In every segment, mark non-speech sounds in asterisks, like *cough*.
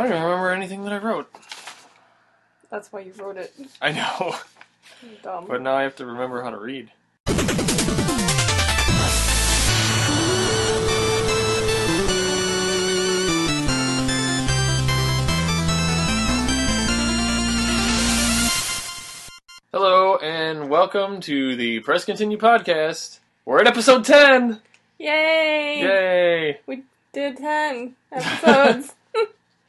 I don't even remember anything that I wrote. That's why you wrote it. *laughs* I know, Dumb. but now I have to remember how to read. Hello, and welcome to the Press Continue podcast. We're at episode 10! Yay! Yay! We did 10 episodes. *laughs*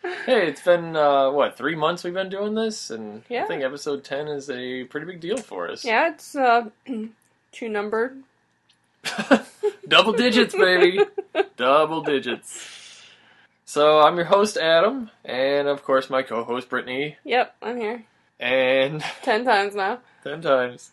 Hey, it's been, uh, what, three months we've been doing this? And I think episode 10 is a pretty big deal for us. yeah, it's uh, *clears throat* two numbered. *laughs* Double digits, baby! *laughs* Double digits. So, I'm your host, Adam, and of course, my co host, Brittany, Yep, I'm here. and *laughs* 10 times now. 10 times.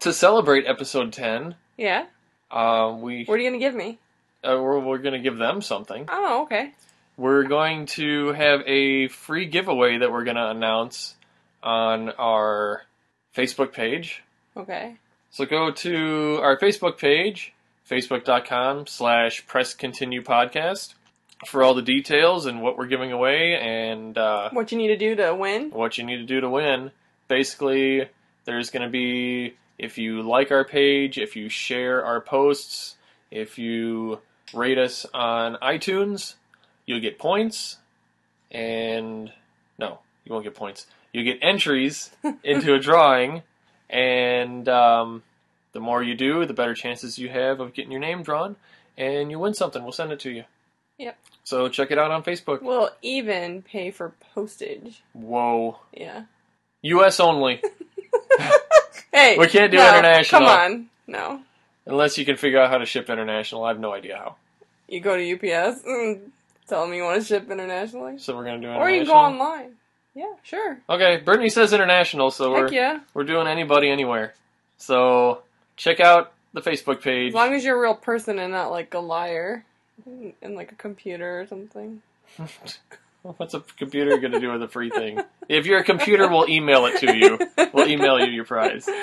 To celebrate episode 10, Yeah? uh, we, What are you going to give me? uh, we're, we're going to give them something. Oh, okay. We're going to have a free giveaway that we're going to announce on our Facebook page. Okay. So go to our Facebook page, facebook.com slash press continue podcast for all the details and what we're giving away and uh, What you need to do to win? what you need to do to win. Basically, there's going to be if you like our page, if you share our posts, if you rate us on iTunes, you'll get points. And no, you won't get points. You get entries *laughs* into a drawing, and um, the more you do, the better chances you have of getting your name drawn, and you win something. We'll send it to you. Yep. So check it out on Facebook. We'll even pay for postage. Whoa. Yeah. U.S. only. *laughs* Hey! We can't do no, international. Come on. No. Unless you can figure out how to ship international. I have no idea how. You go to UPS and tell them you want to ship internationally. So we're going to do international. Or you can go online. Yeah, sure. Okay, Brittany says international, so we're, yeah. we're doing anybody anywhere. So check out the Facebook page. As long as you're a real person and not like a liar in like a computer or something. *laughs* What's a computer going to do with a free thing? If you're a computer, we'll email it to you. We'll email you your prize. *laughs*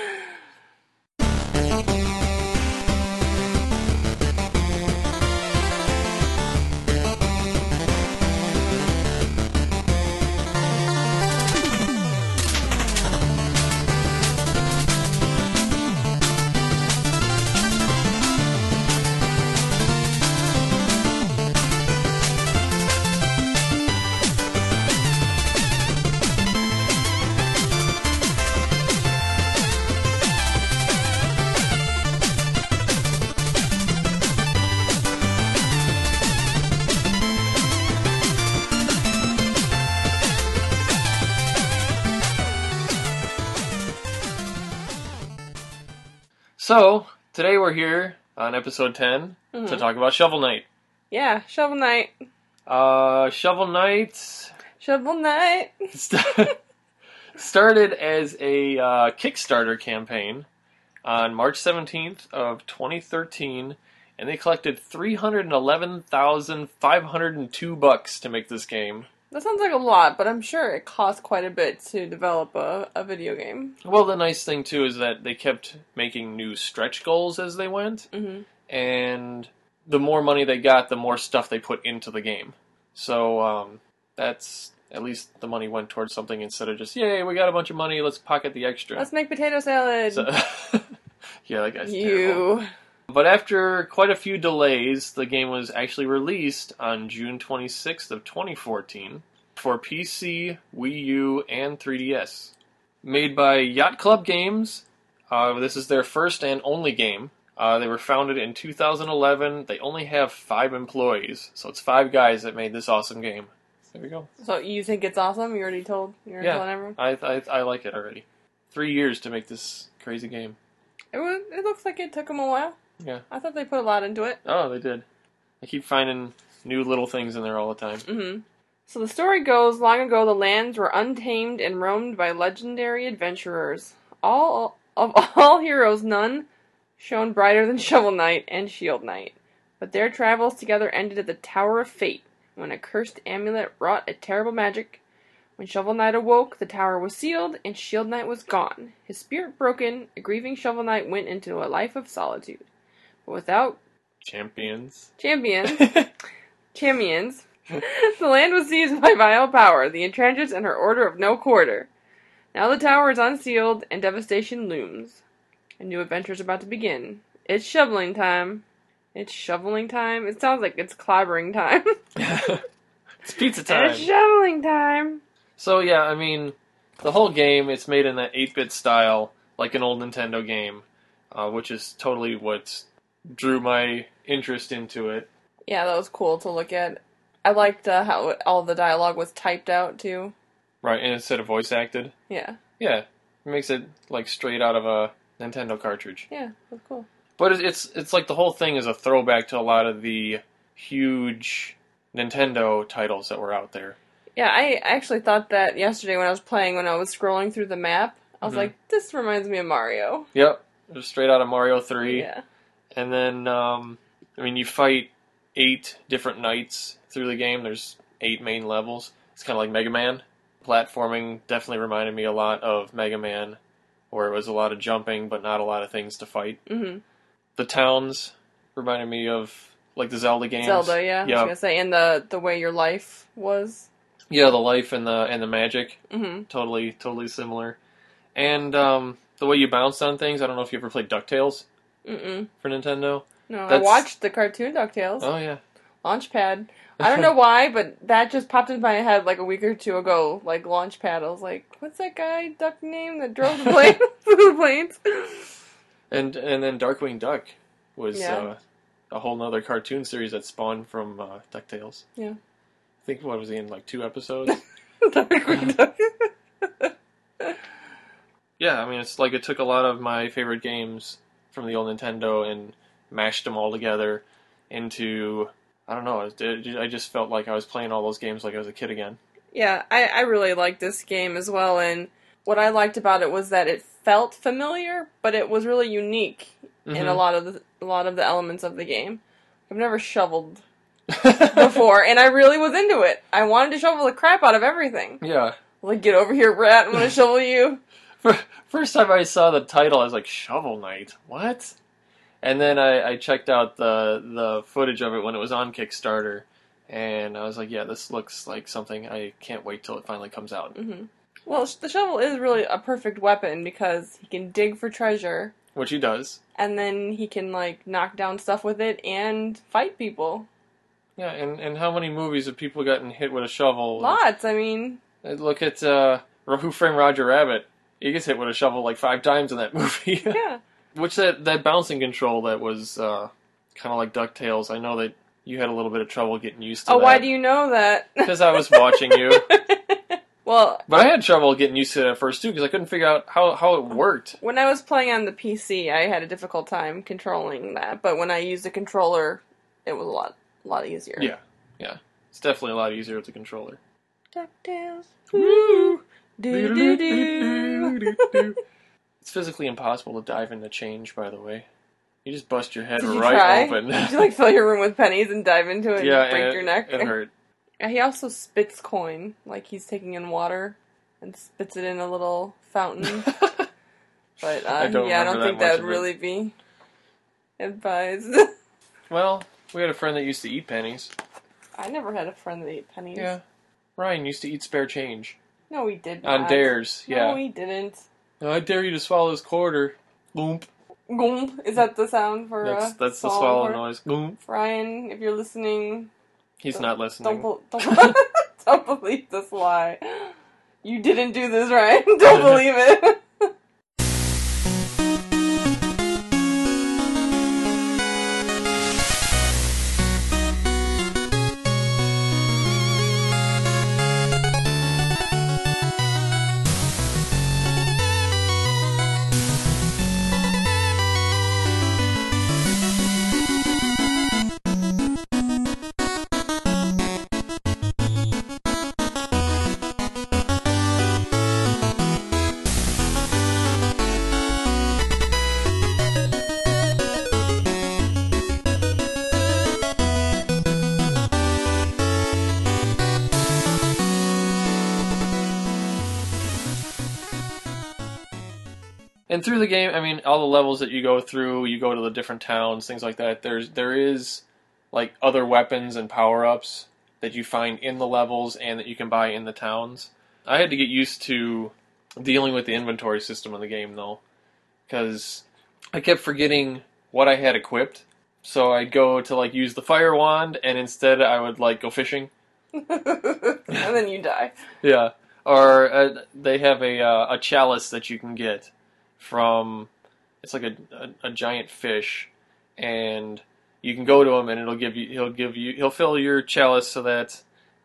So today we're here on episode 10 to Mhm. talk about Shovel Knight. Yeah, Shovel Knight. Uh, Shovel Knight Shovel Knight. *laughs* st- started as a uh, Kickstarter campaign on March 17th of 2013, and they collected 311,502 bucks to make this game. That sounds like a lot, but I'm sure it costs quite a bit to develop a, a video game. Well, the nice thing too is that they kept making new stretch goals as they went, hmm and the more money they got, the more stuff they put into the game. So um, that's at least the money went towards something instead of just yay, we got a bunch of money, let's pocket the extra. Let's make potato salad. So- *laughs* yeah, that guy's terrible. But after quite a few delays, the game was actually released on June 26th of 2014 for PC, Wii U, and 3DS. Made by Yacht Club Games, uh, this is their first and only game. Uh, they were founded in 2011. They only have five employees, so it's five guys that made this awesome game. There we go. So you think it's awesome? You already told. You already Yeah. telling everyone. I, I I like it already. Three years to make this crazy game. It was. It looks like it took them a while. Yeah. I thought they put a lot into it. Oh, they did. I keep finding new little things in there all the time. Mm-hmm. So the story goes: long ago, the lands were untamed and roamed by legendary adventurers. All of all *laughs* heroes, none shone brighter than Shovel Knight and Shield Knight. But their travels together ended at the Tower of Fate, when a cursed amulet wrought a terrible magic. When Shovel Knight awoke, the tower was sealed, and Shield Knight was gone. His spirit broken, a grieving Shovel Knight went into a life of solitude. Without Champions. champions, *laughs* champions, the land was seized by vile power, the Enchantress and her order of no quarter. Now the tower is unsealed and devastation looms. A new adventure is about to begin. It's shoveling time. It's shoveling time. It sounds like it's clobbering time. *laughs* it's pizza time. it's shoveling time. So yeah, I mean, the whole game it's made in that 8-bit style, like an old Nintendo game, uh, which is totally what drew my interest into it. Yeah, that was cool to look at. I liked uh, how all the dialogue was typed out too. Right, and instead of voice acted. Yeah, Yeah, it makes it like straight out of a Nintendo cartridge. yeah, that's cool. But it's it's, it's like the whole thing is a throwback to a lot of the huge Nintendo titles that were out there. Yeah, I actually thought that yesterday when I was playing, when I was scrolling through the map, I was Mhm. like, this reminds me of Mario. Yep, just straight out of Mario Three. Yeah. And then, um, I mean, you fight eight different knights through the game. There's eight main levels. It's kind of like Mega Man. Platforming definitely reminded me a lot of Mega Man, where it was a lot of jumping but not a lot of things to fight. hmm The towns reminded me of like the Zelda games. Zelda, yeah. I was Yeah, gonna say, and the the way your life was. yeah, the life and the and the magic, hmm totally totally similar. And um, the way you bounced on things. I don't know if you ever played Ducktales Mm-mm. for Nintendo. No, I watched the cartoon Ducktales. Oh yeah. Launchpad. *laughs* I don't know why, but that just popped into my head like a week or two ago. Like Launchpad, I was like, "What's that guy duck name that drove the plane? *laughs* *laughs* the planes?" And and then Darkwing Duck was Yeah. uh, a whole nother cartoon series that spawned from uh, Ducktales. Yeah. I think what was he in like two episodes? Darkwing Duck. yeah, I mean it's like it took a lot of my favorite games from the old Nintendo and mashed them all together into I don't know. I just felt like I was playing all those games like I was a kid again. Yeah, I, I really liked this game as well, and what I liked about it was that it felt familiar, but it was really unique in a Mhm. lot of the a lot of the elements of the game. I've never shoveled Mm-hmm. *laughs* before, and I really was into it. I wanted to shovel the crap out of everything. yeah. Like, get over here, Brett. I'm gonna shovel you. First time I saw the title, I was like, Shovel Knight? What? And then I, I checked out the the footage of it when it was on Kickstarter, and I was like, yeah, this looks like something I can't wait till it finally comes out. hmm Well, the shovel is really a perfect weapon because he can dig for treasure, Which he does. and then he can like knock down stuff with it and fight people. Yeah, and, and how many movies have people gotten hit with a shovel? Lots. I mean, Look at uh, Who Framed Roger Rabbit. He gets hit with a shovel like five times in that *laughs* movie. yeah. Which that, that bouncing control that was uh, kind of like DuckTales. I know that you had a little bit of trouble getting used to Oh, that. why do you know that? Because I was watching you. *laughs* well, But I had trouble getting used to it at first too because I couldn't figure out how, how it worked. when I was playing on the PC, I had a difficult time controlling that. But when I used a controller, it was a lot, a lot easier. Yeah, yeah. It's definitely a lot easier with the controller. Ducktales. Woo. Do do do. *laughs* It's physically impossible to dive into change, by the way. You just bust your head Did you right try? open. Did you like fill your room with pennies and dive into it yeah, and break and your it- neck? It hurt. He also spits coin, like he's taking in water and spits it in a little fountain. *laughs* But uh, I don't yeah, I don't think that of would it. really be advised. *laughs* well, we had a friend that used to eat pennies. I never had a friend that ate pennies. Yeah. Ryan used to eat spare change No, he did not. on dares. Yeah. No, Yeah. he didn't. I dare you to swallow this quarter. Boom. Goomp. Is that the sound for That's uh, that's the swallow swallow word? noise. Boom. Ryan, if you're listening, He's Don't- not listening. don't bel don't, *laughs* don't believe this lie. You didn't do this, Ryan. *laughs* Don't believe it. And through the game, I mean, all the levels that you go through, you go to the different towns, things like that. There's there is like other weapons and power ups that you find in the levels and that you can buy in the towns. I had to get used to dealing with the inventory system in the game though, because I kept forgetting what I had equipped. So I'd go to like use the fire wand, and instead I would like go fishing. *laughs* and then you die. Yeah, or uh, they have a uh, a chalice that you can get from. It's like a, a, a giant fish, and you can go to him, and it'll give you. He'll give you. He'll fill your chalice so that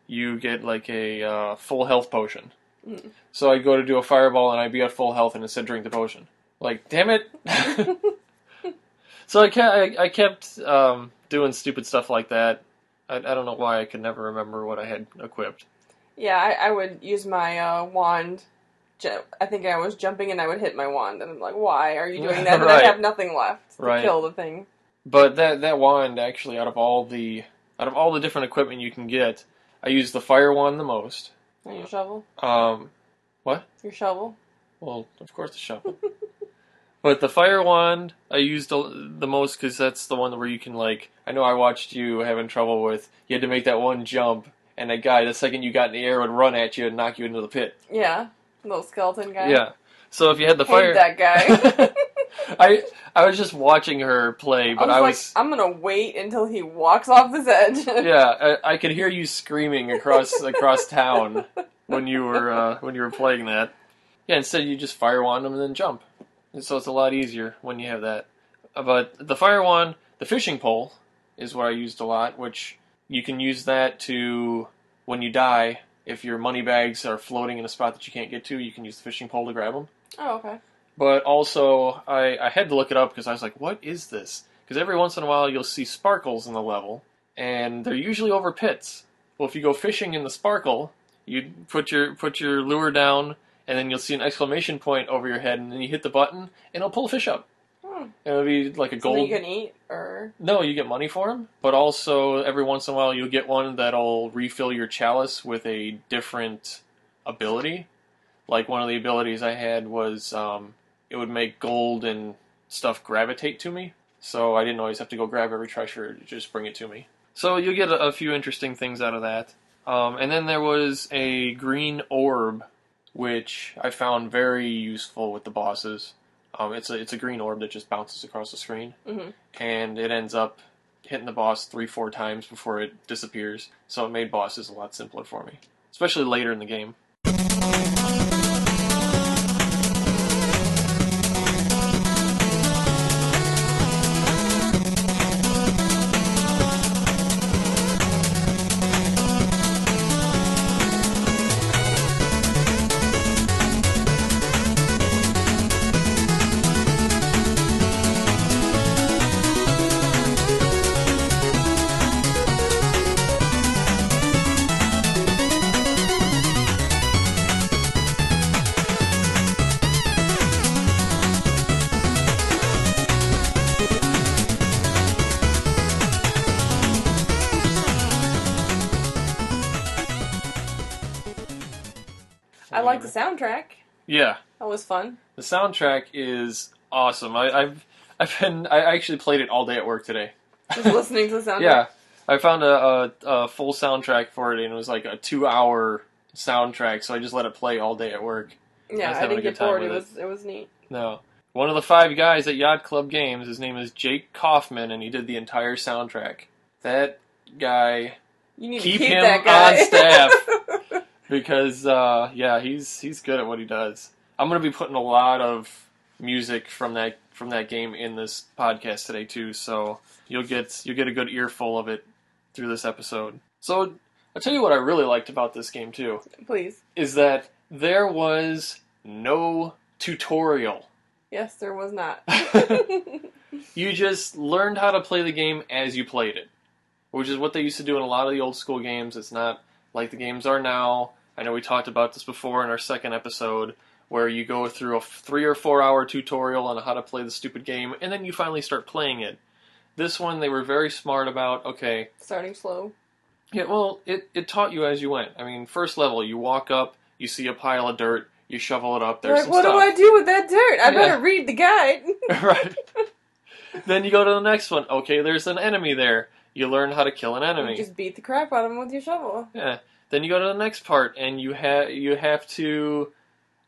you get like a uh, full health potion. Mm. So I'd go to do a fireball, and I'd be at full health, and instead drink the potion. Like, damn it! *laughs* so I kept, I, I kept um, doing stupid stuff like that. I, I don't know why I could never remember what I had equipped. Yeah, I, I would use my uh, wand. I think I was jumping and I would hit my wand, and I'm like, "Why are you doing *laughs* that?" And Right. I have nothing left to Right. kill the thing. But that that wand actually, out of all the out of all the different equipment you can get, I use the fire wand the most. And your shovel, Um, what? your shovel. well, of course the shovel. *laughs* but the fire wand I used the the most because that's the one where you can like. I know I watched you having trouble with. You had to make that one jump, and that guy, the second you got in the air, would run at you and knock you into the pit. Yeah, little skeleton guy. Yeah. So if you had the Hate fire, that guy. *laughs* I I was just watching her play, but I was I like, was. I'm gonna wait until he walks off this edge. *laughs* yeah, I, I could hear you screaming across *laughs* across town when you were uh, when you were playing that. Yeah, instead you just fire wand them and then jump, and so it's a lot easier when you have that. Uh, But the fire wand, the fishing pole, is what I used a lot, which you can use that to when you die. If your money bags are floating in a spot that you can't get to, you can use the fishing pole to grab them. oh, okay. But also, I, I had to look it up because I was like, what is this? Because every once in a while you'll see sparkles in the level, and they're usually over pits. Well, if you go fishing in the sparkle, you put your put your lure down, and then you'll see an exclamation point over your head, and then you hit the button, and it'll pull a fish up. Hmm. It'll be like a Something gold. you can eat, or No, you get money for them, but also every once in a while you'll get one that'll refill your chalice with a different ability. Like one of the abilities I had was um, it would make gold and stuff gravitate to me, so I didn't always have to go grab every treasure; just bring it to me. So you'll get a, a few interesting things out of that. Um, and then there was a green orb, which I found very useful with the bosses. Um, it's a it's a green orb that just bounces across the screen Mhm. and it ends up hitting the boss three, four times before it disappears. So it made bosses a lot simpler for me, especially later in the game. Like the soundtrack. Yeah, That was fun. the soundtrack is awesome. I, I've I've been I actually played it all day at work today. Just listening to the soundtrack. Yeah, I found a, a, a full soundtrack for it, and it was like a two-hour soundtrack. So I just let it play all day at work. Yeah, was I having a didn't good get time bored. It was it was neat. No. One of the five guys at Yacht Club Games, his name is Jake Kaufman, and he did the entire soundtrack. That guy, You need Keep to keep him that guy on *laughs* staff. Because uh, yeah, he's he's good at what he does. I'm gonna be putting a lot of music from that from that game in this podcast today too, so you'll get you'll get a good earful of it through this episode. So I'll tell you what I really liked about this game too Please. is that there was no tutorial. Yes, there was not. *laughs* *laughs* You just learned how to play the game as you played it, which is what they used to do in a lot of the old school games. It's not like the games are now. I know we talked about this before in our second episode, where you go through a three or four hour tutorial on how to play the stupid game, and then you finally start playing it. This one, they were very smart about. Okay, Starting slow. yeah, well, it, it taught you as you went. I mean, first level, you walk up, you see a pile of dirt, you shovel it up. There's like, what stuff. do I do with that dirt? I Yeah. better read the guide. *laughs* *laughs* right. then you go to the next one. Okay, there's an enemy there. you learn how to kill an enemy. You just beat the crap out of him with your shovel. Yeah. Then you go to the next part, and you have you have to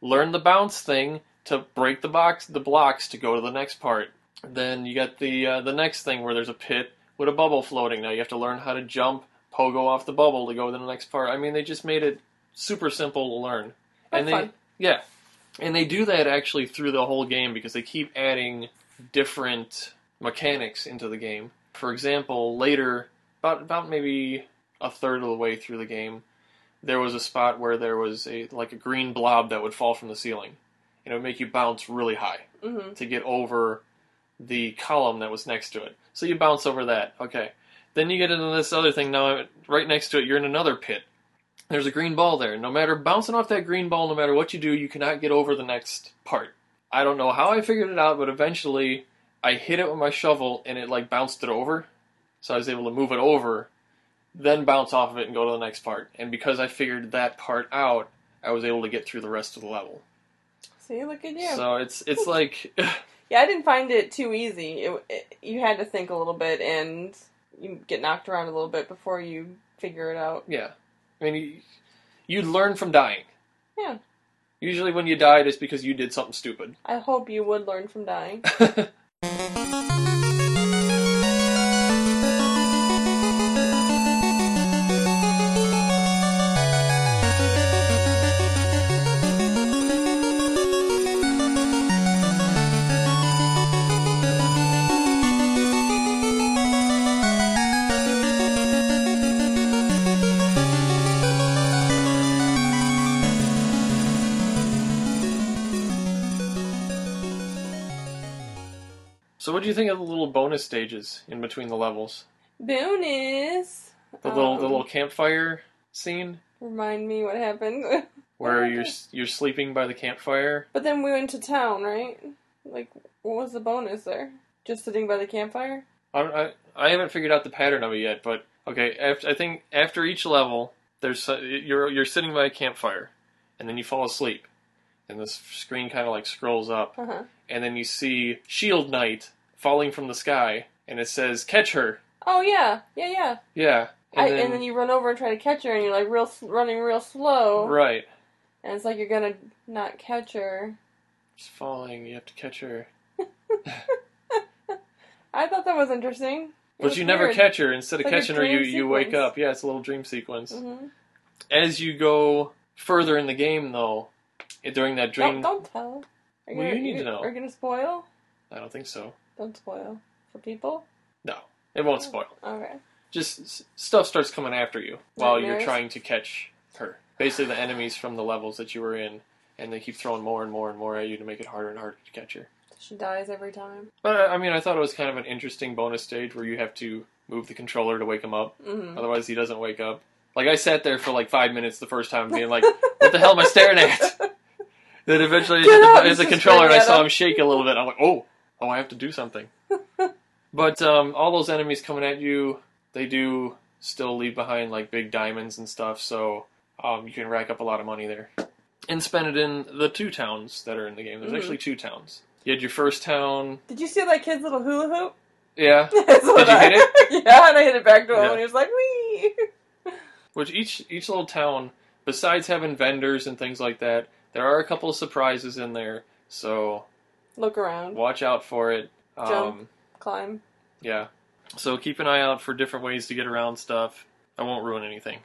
learn the bounce thing to break the box the blocks to go to the next part. Then you got the uh, the next thing where there's a pit with a bubble floating. Now you have to learn how to jump, pogo off the bubble to go to the next part. I mean, they just made it super simple to learn. That's and they fun. yeah, and they do that actually through the whole game because they keep adding different mechanics into the game. For example, later, about about maybe a third of the way through the game, there was a spot where there was a like a green blob that would fall from the ceiling, and it would make you bounce really high hmm to get over the column that was next to it. So you bounce over that. Okay. Then you get into this other thing. Now, right next to it, you're in another pit. There's a green ball there. No matter bouncing off that green ball, no matter what you do, you cannot get over the next part. I don't know how I figured it out, but eventually I hit it with my shovel and it like bounced it over. So I was able to move it over, then bounce off of it and go to the next part. And because I figured that part out, I was able to get through the rest of the level. See, look at you. So it's it's *laughs* like yeah, I didn't find it too easy. It, it, you had to think a little bit, and you get knocked around a little bit before you figure it out. Yeah. I mean, you, you learn from dying. Yeah. Usually when you died, it's because you did something stupid. I hope you would learn from dying. *laughs* bonus stages in between the levels? Bonus. The little the Um, little campfire scene Remind me what happened. *laughs* where you're *laughs* you're sleeping by the campfire. But then we went to town, right? Like, what was the bonus there? Just sitting by the campfire? I, don't- I I haven't figured out the pattern of it yet, but okay. After, I think after each level, there's you're you're sitting by a campfire, and then you fall asleep, and the screen kind of like scrolls up, Uh huh. and then you see Shield Knight falling from the sky, and it says "Catch her." Oh yeah, yeah, yeah. Yeah, And, I, and then you run over and try to catch her, and you're like real running real slow, right, and it's like you're gonna not catch her. it's falling. You have to catch her, *laughs* I thought that was interesting. It but was you never catch her. Instead of like catching her, you you wake up. Yeah, it's a little dream sequence. hmm As you go further in the game, though, during that dream, Don't don't tell. Are Well, you need to know. Are you gonna spoil? I don't think so. Don't spoil for people. No, it won't spoil. Okay. just s- stuff starts coming after you while you're trying to catch her. Basically, the enemies from the levels that you were in, and they keep throwing more and more and more at you to make it harder and harder to catch her. She dies every time. But I mean, I thought it was kind of an interesting bonus stage where you have to move the controller to wake him up. hmm Otherwise, he doesn't wake up. Like I sat there for like five minutes the first time, being like, "What the hell am I staring at?" *laughs* Then eventually, Get hit up, the, the just controller and I saw him shake a little bit. I'm like, "Oh, oh, I have to do something." *laughs* but um, all those enemies coming at you, they do still leave behind like big diamonds and stuff, so um, you can rack up a lot of money there and spend it in the two towns that are in the game. There's Mhm. actually two towns. You had your first town, Did you see that kid's little hula hoop? yeah, *laughs* what you I- hit it? *laughs* yeah, and I hit it back to him, Yeah. and he was like, "Wee." which each each little town, besides having vendors and things like that, there are a couple of surprises in there. So Look around, watch out for it. Um, Jump. climb. Yeah. So keep an eye out for different ways to get around stuff. I won't ruin anything.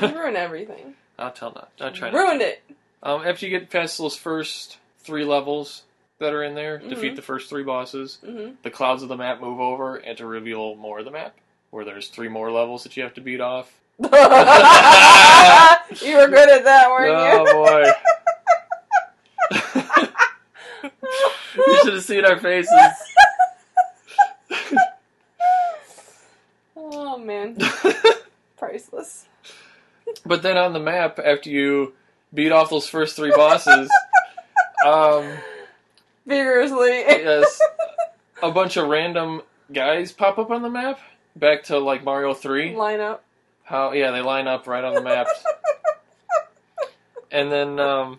You *laughs* ruin everything. I'll tell not. I'll try not. Ruined it. Um, after you get past those first three levels that are in there, defeat Mhm. the first three bosses. hmm The clouds of the map move over and to reveal more of the map, where there's three more levels that you have to beat off. *laughs* *laughs* you were good at that, weren't you? Oh boy! you *laughs* should have seen our faces. oh man, *laughs* priceless. but then on the map, after you beat off those first three bosses, um, Vigorously. yes, *laughs* a bunch of random guys pop up on the map. Back to like Mario Three. Line up. How yeah, they line up right on the map. and then, um,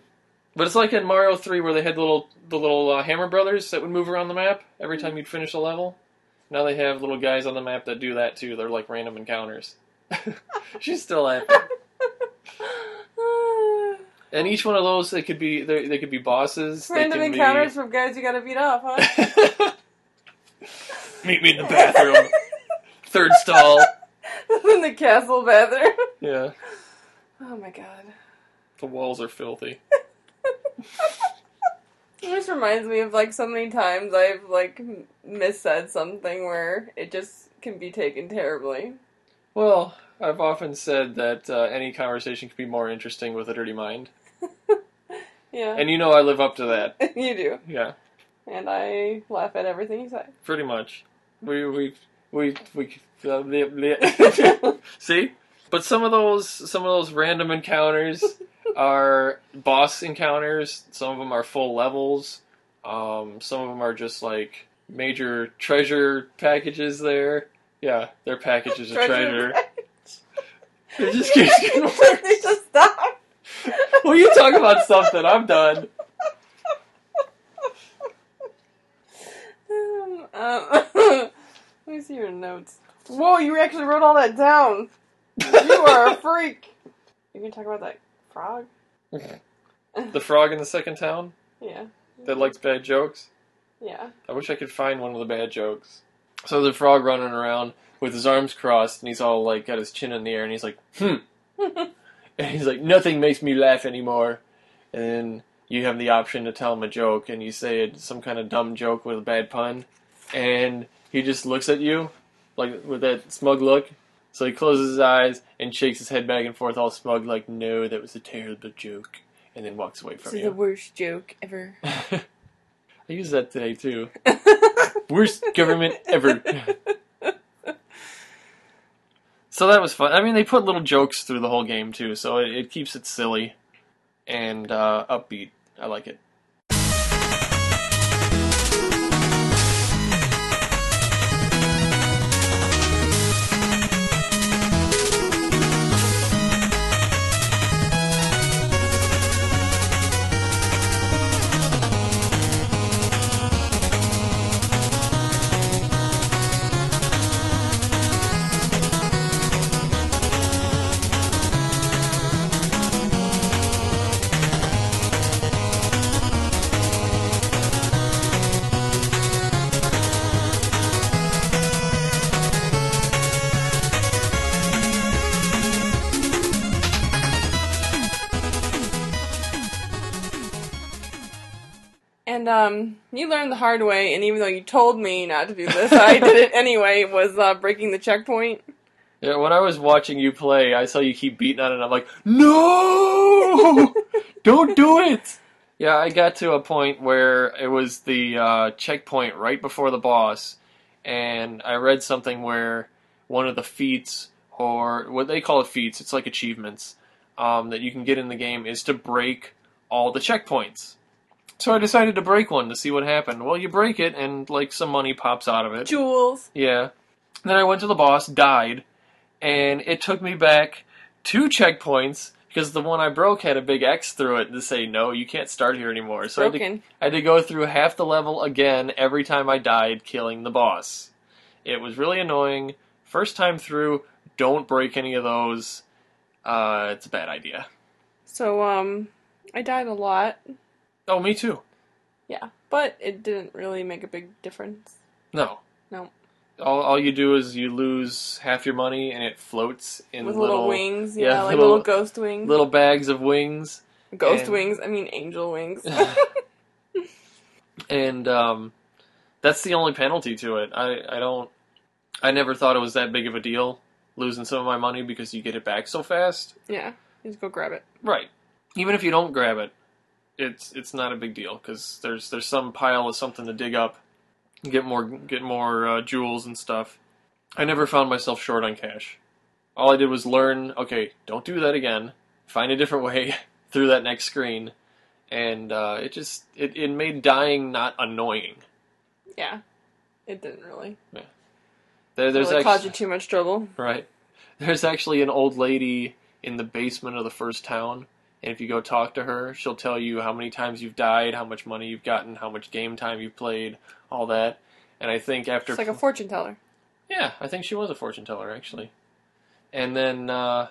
but it's like in Mario Three where they had the little the little uh, Hammer Brothers that would move around the map every time you'd finish a level. Now they have little guys on the map that do that too. They're like random encounters. *laughs* She's still laughing. *laughs* And each one of those, they could be they, they could be bosses. they Random can be- encounters from guys you gotta beat up, huh? *laughs* Meet me in the bathroom. Third stall. in the castle bathroom. Yeah, Oh my god. the walls are filthy. It just reminds me of like so many times I've like missaid something where it just can be taken terribly. Well, I've often said that uh, any conversation could be more interesting with a dirty mind, *laughs* Yeah, and you know I live up to that. *laughs* you do, Yeah, and I laugh at everything you say. pretty much. We we we we. Uh, bleh, *laughs* bleh. See, but some of those some of those random encounters *laughs* are boss encounters. Some of them are full levels. Um, some of them are just like major treasure packages. There, yeah, they're packages of treasure. It *laughs* just keeps getting *laughs* worse. they just stop. Well, you talk about something. I'm done. Um, um, let me see your notes. Whoa, you actually wrote all that down. You are a *laughs* freak. You can talk about that frog. The frog in the second town Yeah. that likes bad jokes. Yeah. I wish I could find one of the bad jokes. So the frog running around with his arms crossed and he's all like got his chin in the air and he's like, hmm. *laughs* And he's like, nothing makes me laugh anymore. And then you have the option to tell him a joke and you say it, some kind of dumb joke with a bad pun. And he just looks at you like with that smug look. So he closes his eyes and shakes his head back and forth all smug like, no, that was a terrible joke. And then walks away This from is the worst joke ever. *laughs* I use that today too. *laughs* Worst government ever. so that was fun. I mean, they put little jokes through the whole game too, so it, it keeps it silly and uh, upbeat. I like it. Um, you learned the hard way, and even though you told me not to do this, I did it anyway. Was uh, breaking the checkpoint. Yeah, when I was watching you play, I saw you keep beating on it. and I'm like, no, *laughs* don't do it. Yeah, I got to a point where it was the uh, checkpoint right before the boss, and I read something where one of the feats, or what they call it feats, it's like achievements um, that you can get in the game, is to break all the checkpoints. So I decided to break one to see what happened. Well, you break it, and like some money pops out of it. Jewels. Yeah. Then I went to the boss, died, and it took me back two checkpoints because the one I broke had a big X through it to say, no, you can't start here anymore. So I had, to, Broken. I had to go through half the level again every time I died killing the boss. It was really annoying. First time through, don't break any of those. Uh, it's a bad idea. So um, I died a lot. Oh, me too. Yeah, but it didn't really make a big difference. No. No. All, all you do is you lose half your money and it floats in With little, wings, yeah, yeah, like little- little, ghost wings. little bags of wings. ghost and- wings. I mean, angel wings. *laughs* *laughs* and um, that's the only penalty to it. I, I don't. I never thought it was that big of a deal losing some of my money because you get it back so fast. yeah, just go grab it. Right. Even if you don't grab it, it's it's not a big deal because there's there's some pile of something to dig up, get more get more uh, jewels and stuff. I never found myself short on cash. All I did was learn. Okay, don't do that again. Find a different *laughs* way through that next screen, and uh, it just it, it made dying not annoying. Yeah, it didn't really. Yeah, There, there's really caused you too much trouble. Right. *laughs* There's actually an old lady in the basement of the first town, and if you go talk to her, she'll tell you how many times you've died, how much money you've gotten, how much game time you've played, all that. And I think after It's like a fortune teller. yeah, I think she was a fortune teller actually. And then uh,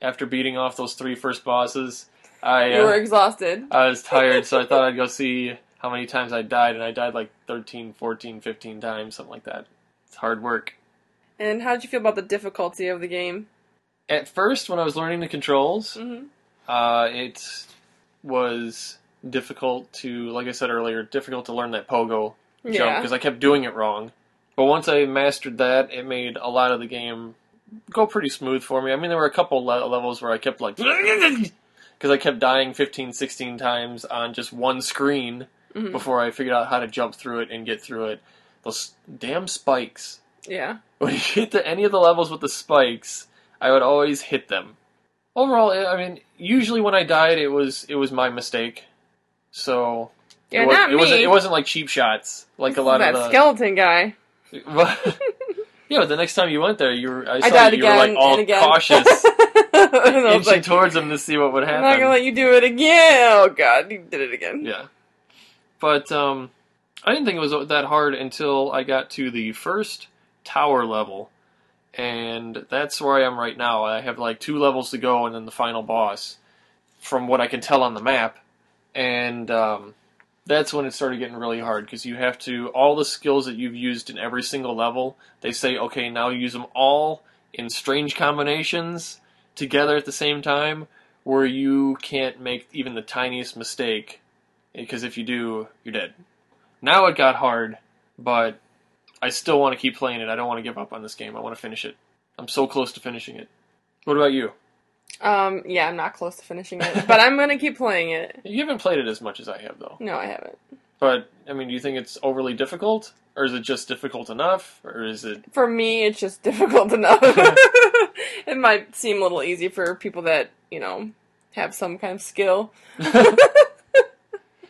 after beating off those three first bosses, I You were uh, exhausted. I was tired, so I thought I'd go see how many times I died, and I died like 13, 14, 15 times, something like that. It's hard work. And how did you feel about the difficulty of the game? At first, when I was learning the controls, hmm uh, it was difficult to, like I said earlier, difficult to learn that pogo jump Yeah. because I kept doing it wrong. But once I mastered that, it made a lot of the game go pretty smooth for me. I mean, there were a couple le- levels where I kept like *laughs* because I kept dying 15, 16 times on just one screen Mhm. before I figured out how to jump through it and get through it. Those damn spikes. Yeah. When you hit the, any of the levels with the spikes, I would always hit them. Overall, I mean, usually when I died, it was it was my mistake. So Yeah, it, was, not it wasn't me. it wasn't like cheap shots like a lot that of the skeleton guy. But, yeah, but the next time you went there, you were I saw I died you, you again were like all cautious, *laughs* and I was inching like, towards them to see what would I'm not gonna let you do it again. Oh god, you did it again. Yeah, but um, I didn't think it was that hard until I got to the first tower level, and that's where I am right now. I have like two levels to go, and then the final boss, from what I can tell on the map, and um, that's when it started getting really hard because you have to all the skills that you've used in every single level. They say, okay, now use them all in strange combinations together at the same time, where you can't make even the tiniest mistake, because if you do, you're dead. Now it got hard, but I still want to keep playing it. I don't want to give up on this game. I want to finish it. I'm so close to finishing it. What about you? Um, yeah, I'm not close to finishing it, but I'm gonna keep playing it. *laughs* You haven't played it as much as I have, though. No, I haven't. But I mean, do you think it's overly difficult, or is it just difficult enough, or is it? For me, it's just *laughs* difficult enough. *laughs* it might seem a little easy for people that you know have some kind of skill.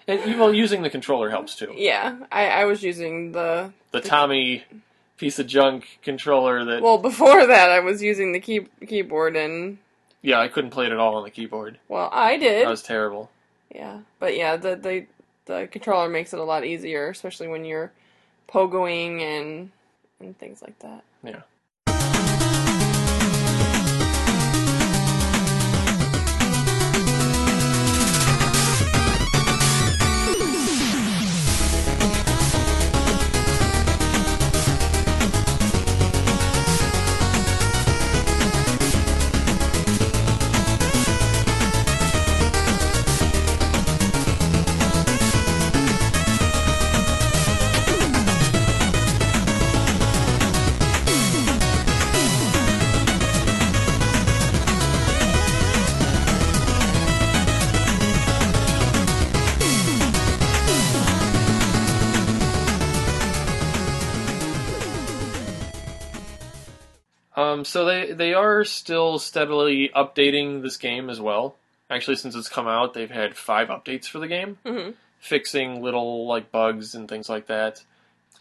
And, well, using the controller helps too. Yeah, I, I was using the The Tommy piece of junk controller that well before that I was using the key keyboard and yeah, I couldn't play it at all on the keyboard. well I did. That was terrible. Yeah, but yeah, the the the controller makes it a lot easier, especially when you're pogoing and and things like that. Yeah. Um, so they they are still steadily updating this game as well. Actually, since it's come out, they've had five updates for the game, hmm fixing little like bugs and things like that.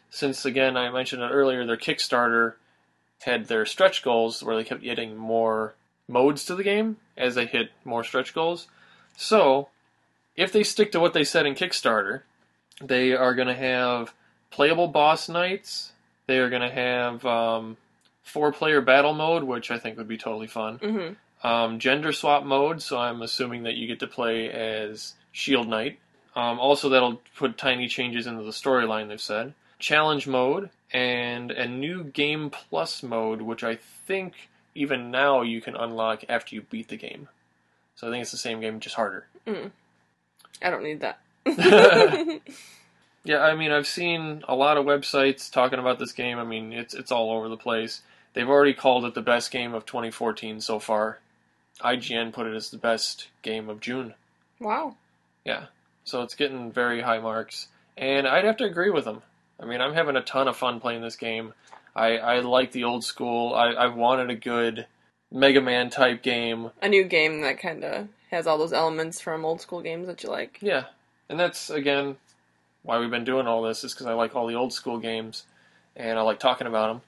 Since again, I mentioned it earlier, their Kickstarter had their stretch goals where they kept getting more modes to the game as they hit more stretch goals. So, if they stick to what they said in Kickstarter, they are going to have playable boss knights. They are going to have um, four-player battle mode, which I think would be totally fun. hmm Um, gender swap mode, so I'm assuming that you get to play as Shield Knight. Um, also, that'll put tiny changes into the storyline. They've said challenge mode and a new game plus mode, which I think even now you can unlock after you beat the game. So I think it's the same game, just harder. I don't need that. *laughs* *laughs* Yeah, I mean, I've seen a lot of websites talking about this game. I mean, it's it's all over the place. They've already called it the best game of 2014 so far. IGN put it as the best game of June. wow. Yeah, so it's getting very high marks, and I'd have to agree with them. I mean, I'm having a ton of fun playing this game. I, I like the old school. I, I wanted a good Mega Man type game. A new game that kind of has all those elements from old school games that you like. Yeah, and that's again why we've been doing all this is because I like all the old school games, and I like talking about them.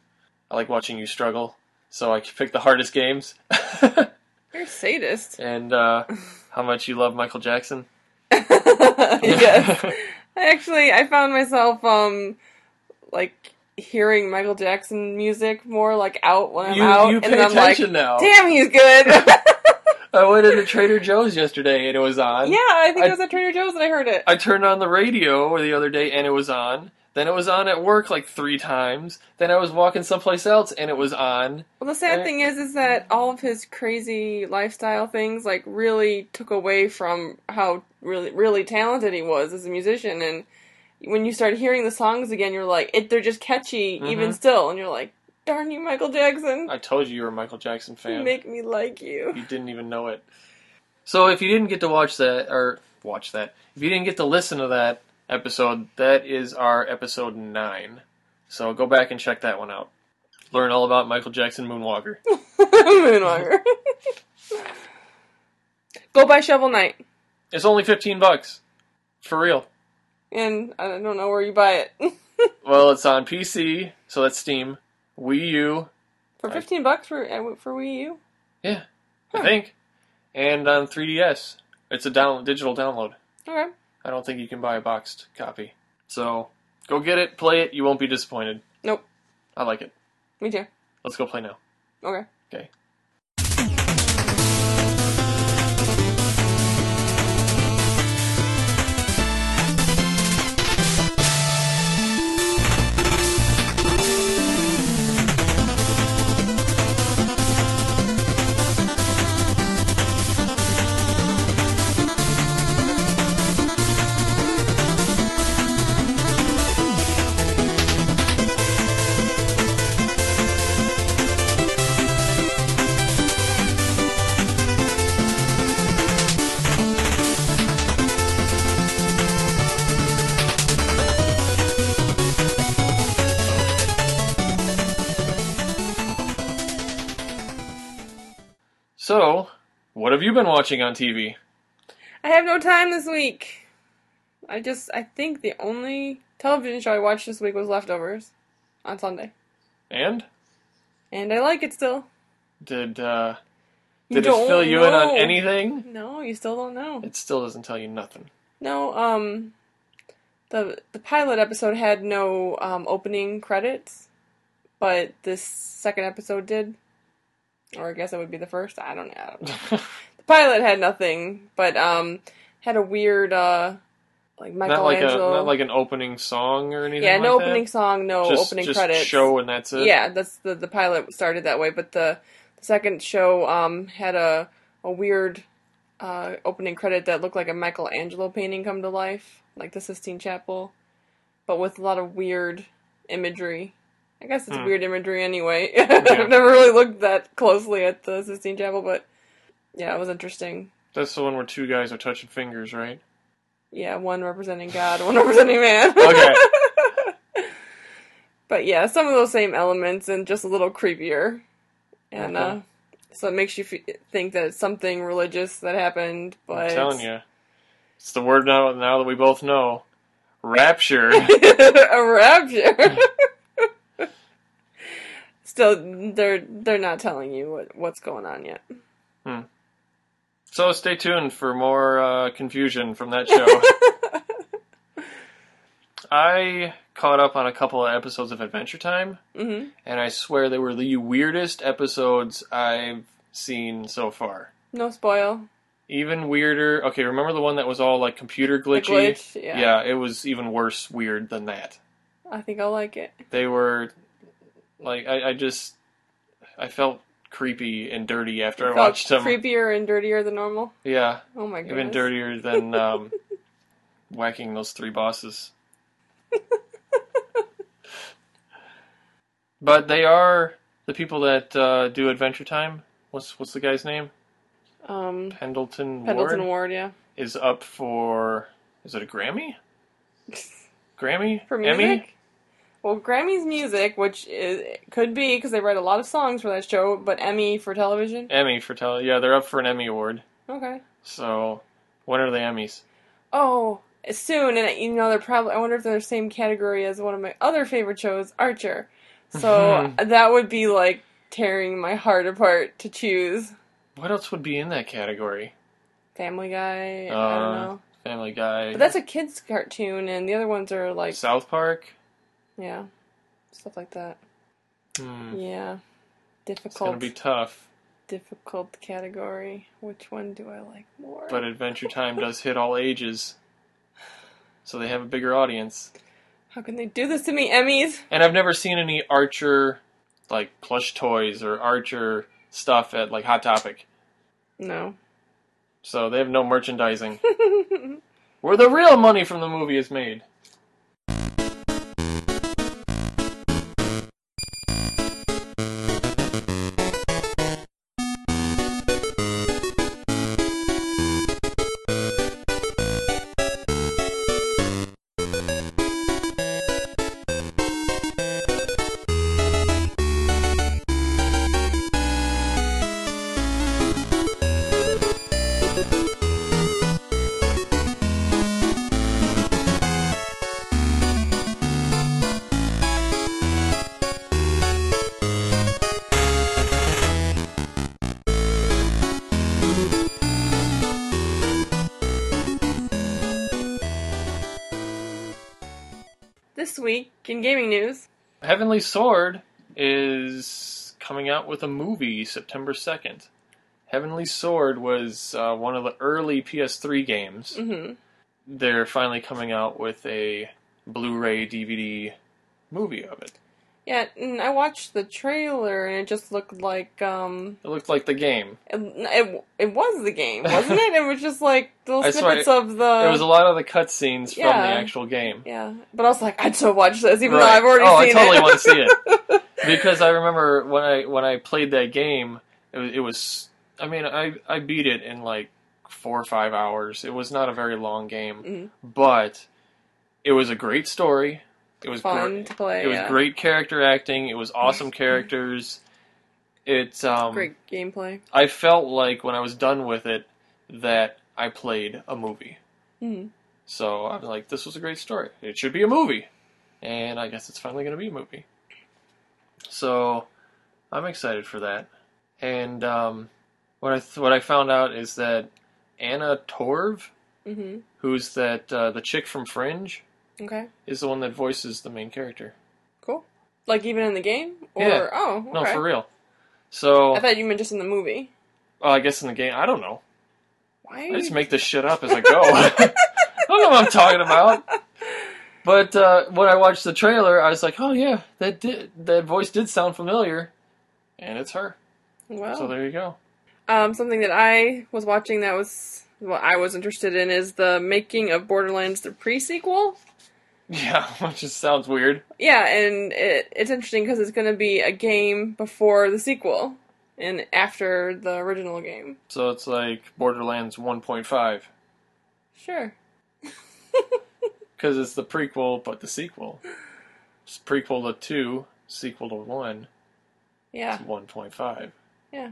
I like watching you struggle, so I pick the hardest games. *laughs* You're a sadist. and uh, how much you love Michael Jackson. *laughs* yes. *laughs* Actually, I found myself um like hearing Michael Jackson music more like out when I'm You- out, you and I'm like, now. damn, he's good. I went into Trader Joe's yesterday and it was on. yeah, I think I- it was at Trader Joe's that I heard it. I turned on the radio the other day and it was on. Then it was on at work like three times. Then I was walking someplace else and it was on. Well, the sad thing is, is that all of his crazy lifestyle things like really took away from how really really talented he was as a musician. And when you start hearing the songs again, you're like, it, they're just catchy even Mhm. still, and you're like, darn you, Michael Jackson, I told you you were a Michael Jackson fan. you make me like you. You didn't even know it. So if you didn't get to watch that or watch that, if you didn't get to listen to that episode, that is our episode nine. So go back and check that one out. Learn all about Michael Jackson Moonwalker. *laughs* Moonwalker. Go buy Shovel Knight, It's only fifteen bucks. For real. and I don't know where you buy it *laughs* Well, it's on PC, so that's Steam, Wii U, for I- fifteen bucks for uh, for Wii U. I Huh. I think, and on 3DS. It's a down digital download. Okay, I don't think you can buy a boxed copy. So go get it, play it. You won't be disappointed. Nope. I like it. me too. Let's go play now. Okay. Okay. What have you been watching on TV? I have no time this week. I just, I think the only television show I watched this week was Leftovers on Sunday. And And I like it still. did uh, did it fill you in on anything? No, you still don't know. It still doesn't tell you nothing. No, um, the the pilot episode had no um, opening credits, but this second episode did. Or I guess it would be the first. I don't know. I don't know. *laughs* The pilot had nothing, but um, had a weird uh, like not like a Michelangelo. not like an opening song or anything. yeah, no like that? opening song, no just, opening just credits. show and that's it. Yeah, that's the the pilot started that way, but the, the second show um had a a weird uh opening credit that looked like a Michelangelo painting come to life, like the Sistine Chapel, but with a lot of weird imagery. I guess it's Hmm. weird imagery anyway. *laughs* I've never really looked that closely at the Sistine Chapel, but yeah, it was interesting. That's the one where two guys are touching fingers, right? Yeah, one representing God, one *laughs* representing man. Okay. *laughs* but yeah, some of those same elements and just a little creepier. And Okay. uh, so it makes you f- think that it's something religious that happened, but I'm telling you, it's the word now. Now that we both know, rapture. a rapture. Still, they're they're not telling you what, what's going on yet. Hmm. so stay tuned for more uh, confusion from that show. *laughs* I caught up on a couple of episodes of Adventure Time, hmm and I swear they were the weirdest episodes I've seen so far. No spoil. Even weirder. Okay, remember the one that was all like computer glitchy? glitch. Yeah. yeah, it was even worse weird than that. I think I'll like it. They were like I, I just I felt creepy and dirty after I watched them. creepier and dirtier than normal. Yeah, Oh my god. even dirtier than *laughs* um, whacking those three bosses. *laughs* but they are the people that uh, do Adventure Time. What's what's the guy's name? Um, Pendleton, Pendleton Ward Ward, yeah. is up for is it a Grammy? *laughs* Grammy? For music? Emmy? Well, Grammy's music, which is, could be because they write a lot of songs for that show, but Emmy for television. Emmy for tele. Yeah, they're up for an Emmy award. Okay. So when are the Emmys? Oh, soon, and you know they're probably. I wonder if they're the same category as one of my other favorite shows, Archer. So *laughs* that would be like tearing my heart apart to choose. What else would be in that category? Family Guy. I don't Uh, know, Family Guy. but that's a kids cartoon, and the other ones are like South Park. Yeah. stuff like that. Hmm. Yeah, It's difficult. gonna be tough. difficult category. Which one do I like more? But Adventure Time does hit all ages, so they have a bigger audience. How can they do this to me, Emmys? And I've never seen any Archer like plush toys or Archer stuff at like Hot Topic, No. so they have no merchandising. *laughs* Where the real money from the movie is made. Heavenly Sword is coming out with a movie September 2nd. Heavenly Sword was uh, one of the early PS3 games. hmm They're finally coming out with a Blu ray DVD movie of it. Yeah, and I watched the trailer and it just looked like um, It looked like the game. it it, it was the game, wasn't it? It was just like *laughs* little snippets of the. It was a lot of the cutscenes from the actual game. yeah, but I was like, I'd so watch this, even though I've already oh, seen I totally it. want to see it *laughs* because I remember when I when I played that game, it was, it was I mean I I beat it in like four or five hours. It was not a very long game, Mhm. but it was a great story. It was Fun great. to play. It was yeah. great character acting. It was awesome *laughs* characters. It's um Great gameplay. I felt like when I was done with it that I played a movie. Mhm. So I'm like, this was a great story. It should be a movie, and I guess it's finally going to be a movie. So I'm excited for that. And um, what I th- what I found out is that Anna Torv, hmm who's that uh, the chick from Fringe, Okay. is the one that voices the main character. Cool. Like even in the game, or Yeah. oh, okay. No, for real. So I thought you meant just in the movie. well, I guess in the game, I don't know. Why? I just make this shit up as I go. *laughs* I don't know what I'm talking about. But uh, when I watched the trailer, I was like, "Oh yeah, that did that voice did sound familiar," and it's her. well, So there you go. Um, something that I was watching that was what I was interested in is the making of Borderlands the pre-sequel. Yeah, *laughs* which just sounds weird. Yeah, and it, it's interesting because it's going to be a game before the sequel and after the original game. So it's like Borderlands 1.5 Sure. *laughs* because it's the prequel, but the sequel. It's prequel to two, sequel to one. Yeah. It's 1.5. Yeah.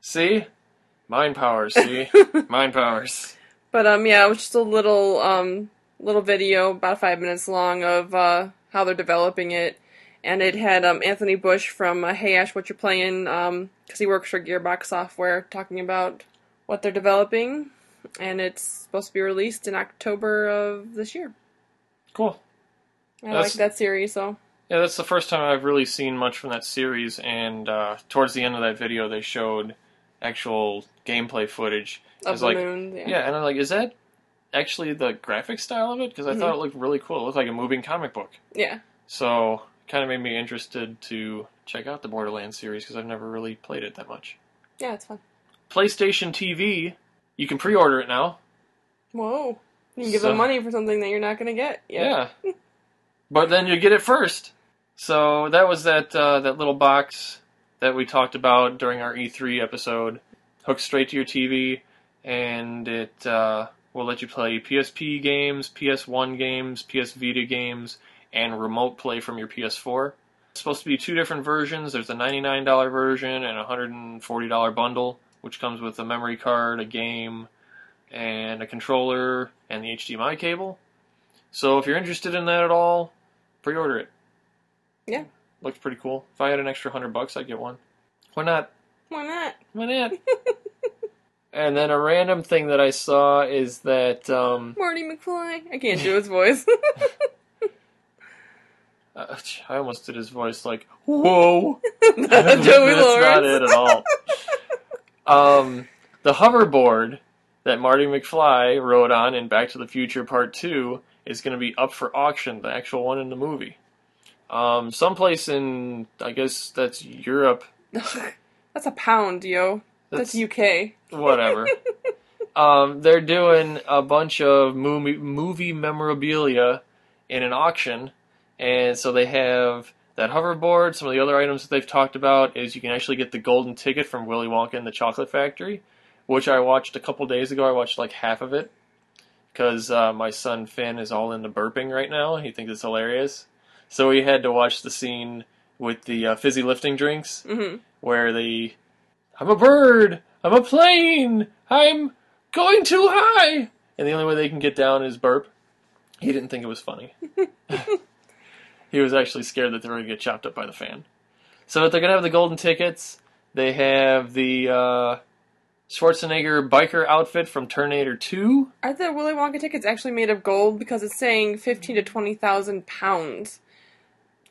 See, mind powers. See, *laughs* mind powers. But um, yeah, it was just a little um little video, about five minutes long, of uh how they're developing it, and it had um Anthony Burch from uh, Hey Ash, what you're playing, um, because he works for Gearbox Software, talking about what they're developing, and it's supposed to be released in October of this year. Cool. I That's- like that series, so Yeah, that's the first time I've really seen much from that series, and uh, towards the end of that video, they showed actual gameplay footage. Of was the like, moon. Yeah. yeah, and I'm like, is that actually the graphic style of it? Because I Mhm. thought it looked really cool. It looked like a moving comic book. yeah. So, kind of made me interested to check out the Borderlands series because I've never really played it that much. Yeah, it's fun. PlayStation TV, you can pre-order it now. Whoa. You can give So- them money for something that you're not going to get. Yeah. *laughs* but then you get it first. So that was that uh, that little box that we talked about during our E3 episode. Hooks straight to your TV, and it uh, will let you play PSP games, PS1 games, PS Vita games, and remote play from your PS4. It's supposed to be two different versions. There's a $99 version and a $140 bundle, which comes with a memory card, a game, and a controller, and the HDMI cable. So if you're interested in that at all, pre-order it. Yeah. Looks pretty cool. If I had an extra hundred bucks, I'd get one. Why not? Why not? Why not? *laughs* and then a random thing that I saw is that um, Marty McFly. I can't do his voice. *laughs* Uh, I almost did his voice like, whoa. *laughs* *laughs* Joey That's not Lawrence. it at all. Um, the hoverboard that Marty McFly rode on in Back to the Future Part 2 is going to be up for auction, the actual one in the movie. Um, someplace in, I guess that's Europe. That's a pound, yo. That's, UK. whatever. um, they're doing a bunch of movie, movie memorabilia in an auction, and so they have that hoverboard. Some of the other items that they've talked about is you can actually get the golden ticket from Willy Wonka and the Chocolate Factory, which I watched a couple days ago. I watched like half of it because uh, my son Finn is all into burping right now. He thinks it's hilarious, so we had to watch the scene with the uh, fizzy lifting drinks hmm where the I'm a bird, I'm a plane, I'm going too high, and the only way they can get down is burp. He didn't think it was funny. *laughs* he was actually scared that they were going to get chopped up by the fan. So they're going to have the golden tickets. They have the uh, Schwarzenegger biker outfit from Terminator 2. Are the Willy Wonka tickets actually made of gold? Because it's saying fifteen to twenty thousand pounds.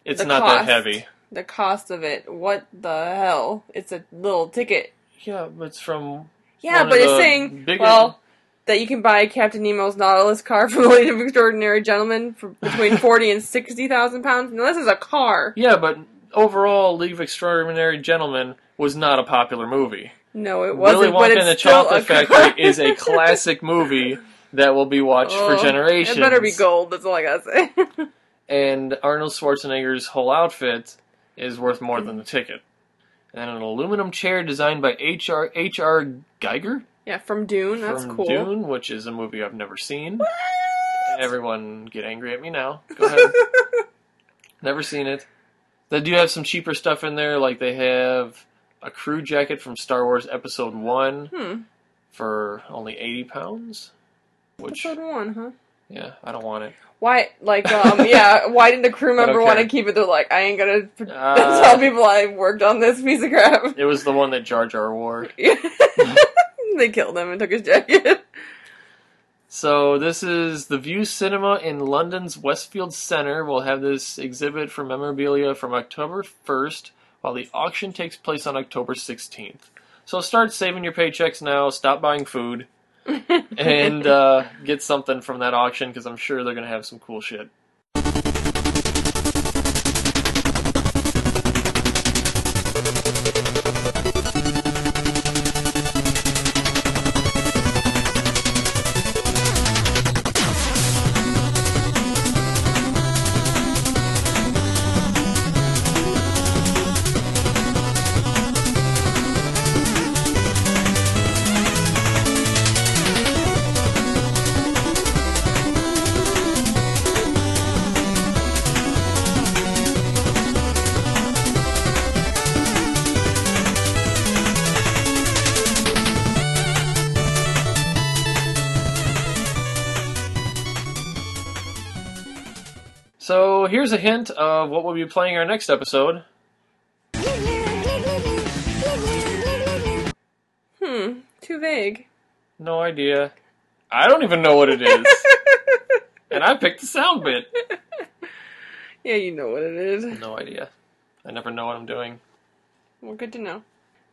It's not cost. that heavy. The cost of it. What the hell? It's a little ticket. Yeah, but it's from Yeah, but it's saying bigger- well that you can buy Captain Nemo's Nautilus car from the League of Extraordinary Gentlemen for between *laughs* forty and sixty thousand pounds. Now this is a car. Yeah, but overall, League of Extraordinary Gentlemen was not a popular movie. No, it wasn't. Willy but Wonka and the Chocolate. Factory is a *laughs* classic movie that will be watched Oh, for generations. It better be gold. That's all I gotta say. *laughs* And Arnold Schwarzenegger's whole outfit is worth more than the ticket. And an aluminum chair designed by H.R. H.R. Giger yeah, from Dune. That's from cool. Dune, which is a movie I've never seen. Everyone get angry at me now. Go ahead. *laughs* never seen it. They do have some cheaper stuff in there, like they have a crew jacket from Star Wars Episode 1 hmm. for only 80 pounds. Which, Episode one, huh? yeah, I don't want it. Why, like, um, *laughs* yeah, why didn't the crew member want to keep it? They're like, I ain't gonna Uh, *laughs* tell people I worked on this piece of crap. It was the one that Jar Jar wore. *laughs* they killed him and took his jacket. So this is the Vue Cinema in London's Westfield Centre. We'll have this exhibit for memorabilia from October 1st, while the auction takes place on October 16th. So start saving your paychecks now. Stop buying food *laughs* and uh, get something from that auction because I'm sure they're going to have some cool shit. Hint of what we'll be playing our next episode. Hmm, too vague. No idea. I don't even know what it is. *laughs* and I picked the sound bit. yeah, you know what it is. No idea. I never know what I'm doing. Well, good to know.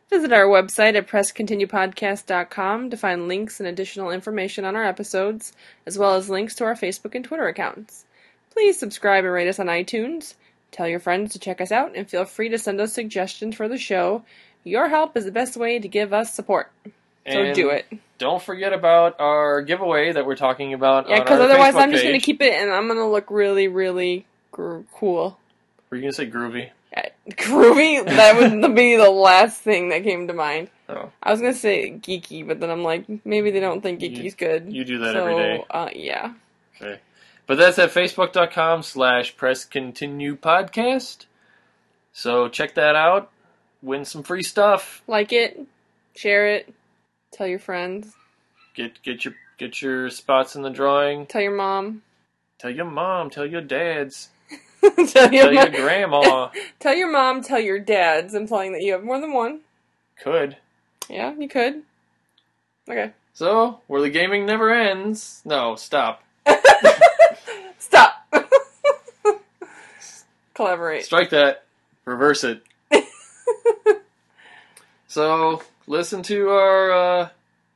Visit our website at presscontinuepodcast.com to find links and additional information on our episodes, as well as links to our Facebook and Twitter accounts. Please subscribe and rate us on iTunes. Tell your friends to check us out, and feel free to send us suggestions for the show. Your help is the best way to give us support. So And do it. Don't forget about our giveaway that we're talking about. Yeah, because otherwise Facebook I'm just going to keep it and I'm going to look really, really gr- cool. Were you gonna say groovy? Uh, Groovy? That would *laughs* be the last thing that came to mind. Oh, I was gonna say geeky, but then I'm like, maybe they don't think geeky's good. you do that so, every day. Uh, yeah. Okay. But that's at facebook.com slash press continue podcast. So check that out. Win some free stuff. Like it, share it, tell your friends, Get get your get your spots in the drawing. tell your mom, Tell your mom, tell your dads, *laughs* tell your tell your grandma. *laughs* tell your mom, tell your dads, implying that you have more than one. Could. Yeah, you could. Okay. So, where the gaming never ends. No, stop. Stop. *laughs* Collaborate. Strike that. Reverse it. *laughs* so listen to our uh,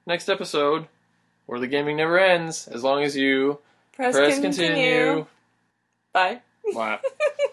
next episode, where the gaming never ends, as long as you Press, press continue. continue. Bye. Wow. *laughs*